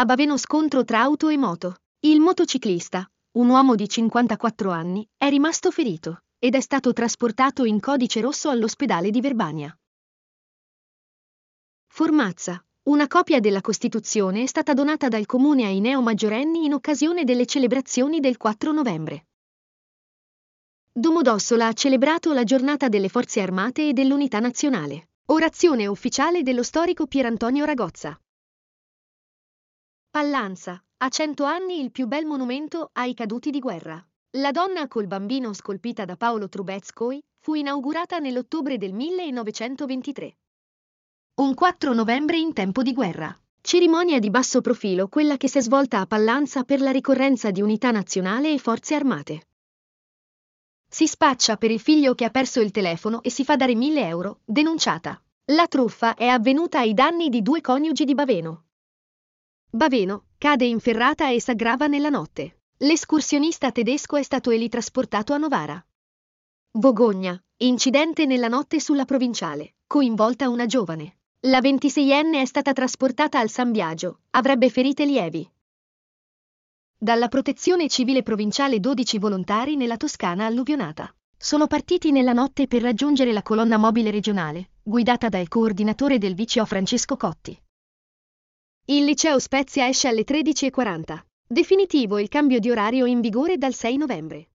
A Baveno scontro tra auto e moto. Il motociclista, un uomo di 54 anni, è rimasto ferito ed è stato trasportato in codice rosso all'ospedale di Verbania. Formazza. Una copia della Costituzione è stata donata dal comune ai neo-maggiorenni in occasione delle celebrazioni del 4 novembre. Domodossola ha celebrato la giornata delle Forze Armate e dell'Unità Nazionale. Orazione ufficiale dello storico Pierantonio Ragozza. Pallanza, a cento anni il più bel monumento ai caduti di guerra. La donna col bambino scolpita da Paolo Trubetskoy fu inaugurata nell'ottobre del 1923. Un 4 novembre in tempo di guerra. Cerimonia di basso profilo, quella che si è svolta a Pallanza per la ricorrenza di unità nazionale e forze armate. Si spaccia per il figlio che ha perso il telefono e si fa dare 1000 euro, denunciata. La truffa è avvenuta ai danni di due coniugi di Baveno. Baveno cade in ferrata e s'aggrava nella notte. L'escursionista tedesco è stato elitrasportato a Novara. Vogogna, incidente nella notte sulla provinciale, coinvolta una giovane. La 26enne è stata trasportata al San Biagio, avrebbe ferite lievi. Dalla Protezione Civile Provinciale 12 volontari nella Toscana alluvionata. Sono partiti nella notte per raggiungere la colonna mobile regionale, guidata dal coordinatore del VCO Francesco Cotti. Il liceo Spezia esce alle 13.40. Definitivo il cambio di orario in vigore dal 6 novembre.